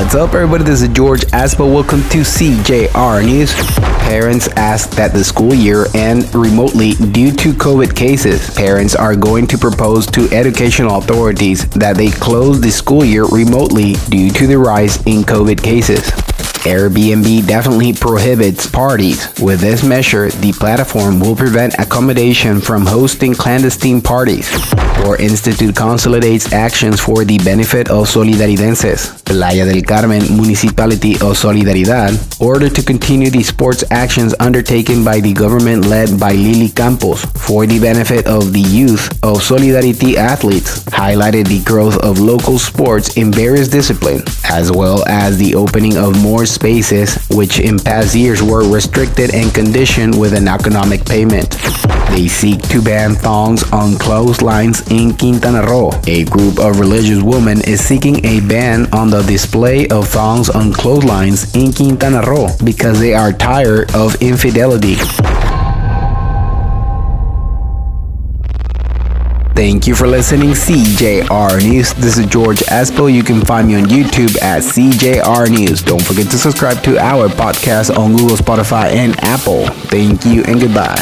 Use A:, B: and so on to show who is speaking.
A: What's up, everybody? This is George Aspo. Welcome to CJR News. Parents ask that the school year end remotely due to COVID cases. Parents are going to propose to educational authorities that they close the school year remotely due to the rise in COVID cases. Airbnb definitely prohibits parties. With this measure, the platform will prevent accommodation from hosting clandestine parties. Or Institute consolidates actions for the benefit of Solidaridenses. Playa del Carmen Municipality of Solidaridad ordered to continue the sports actions undertaken by the government led by Lili Campos for the benefit of the youth of Solidarity athletes, highlighted the growth of local sports in various disciplines, as well as the opening of more spaces which in past years were restricted and conditioned with an economic payment. They seek to ban thongs on clotheslines in Quintana Roo. A group of religious women is seeking a ban on the display of thongs on clotheslines in Quintana Roo because they are tired of infidelity. Thank you for listening, CJR News. This is George Aspo. You can find me on YouTube at CJR News. Don't forget to subscribe to our podcast on Google, Spotify, and Apple. Thank you and goodbye.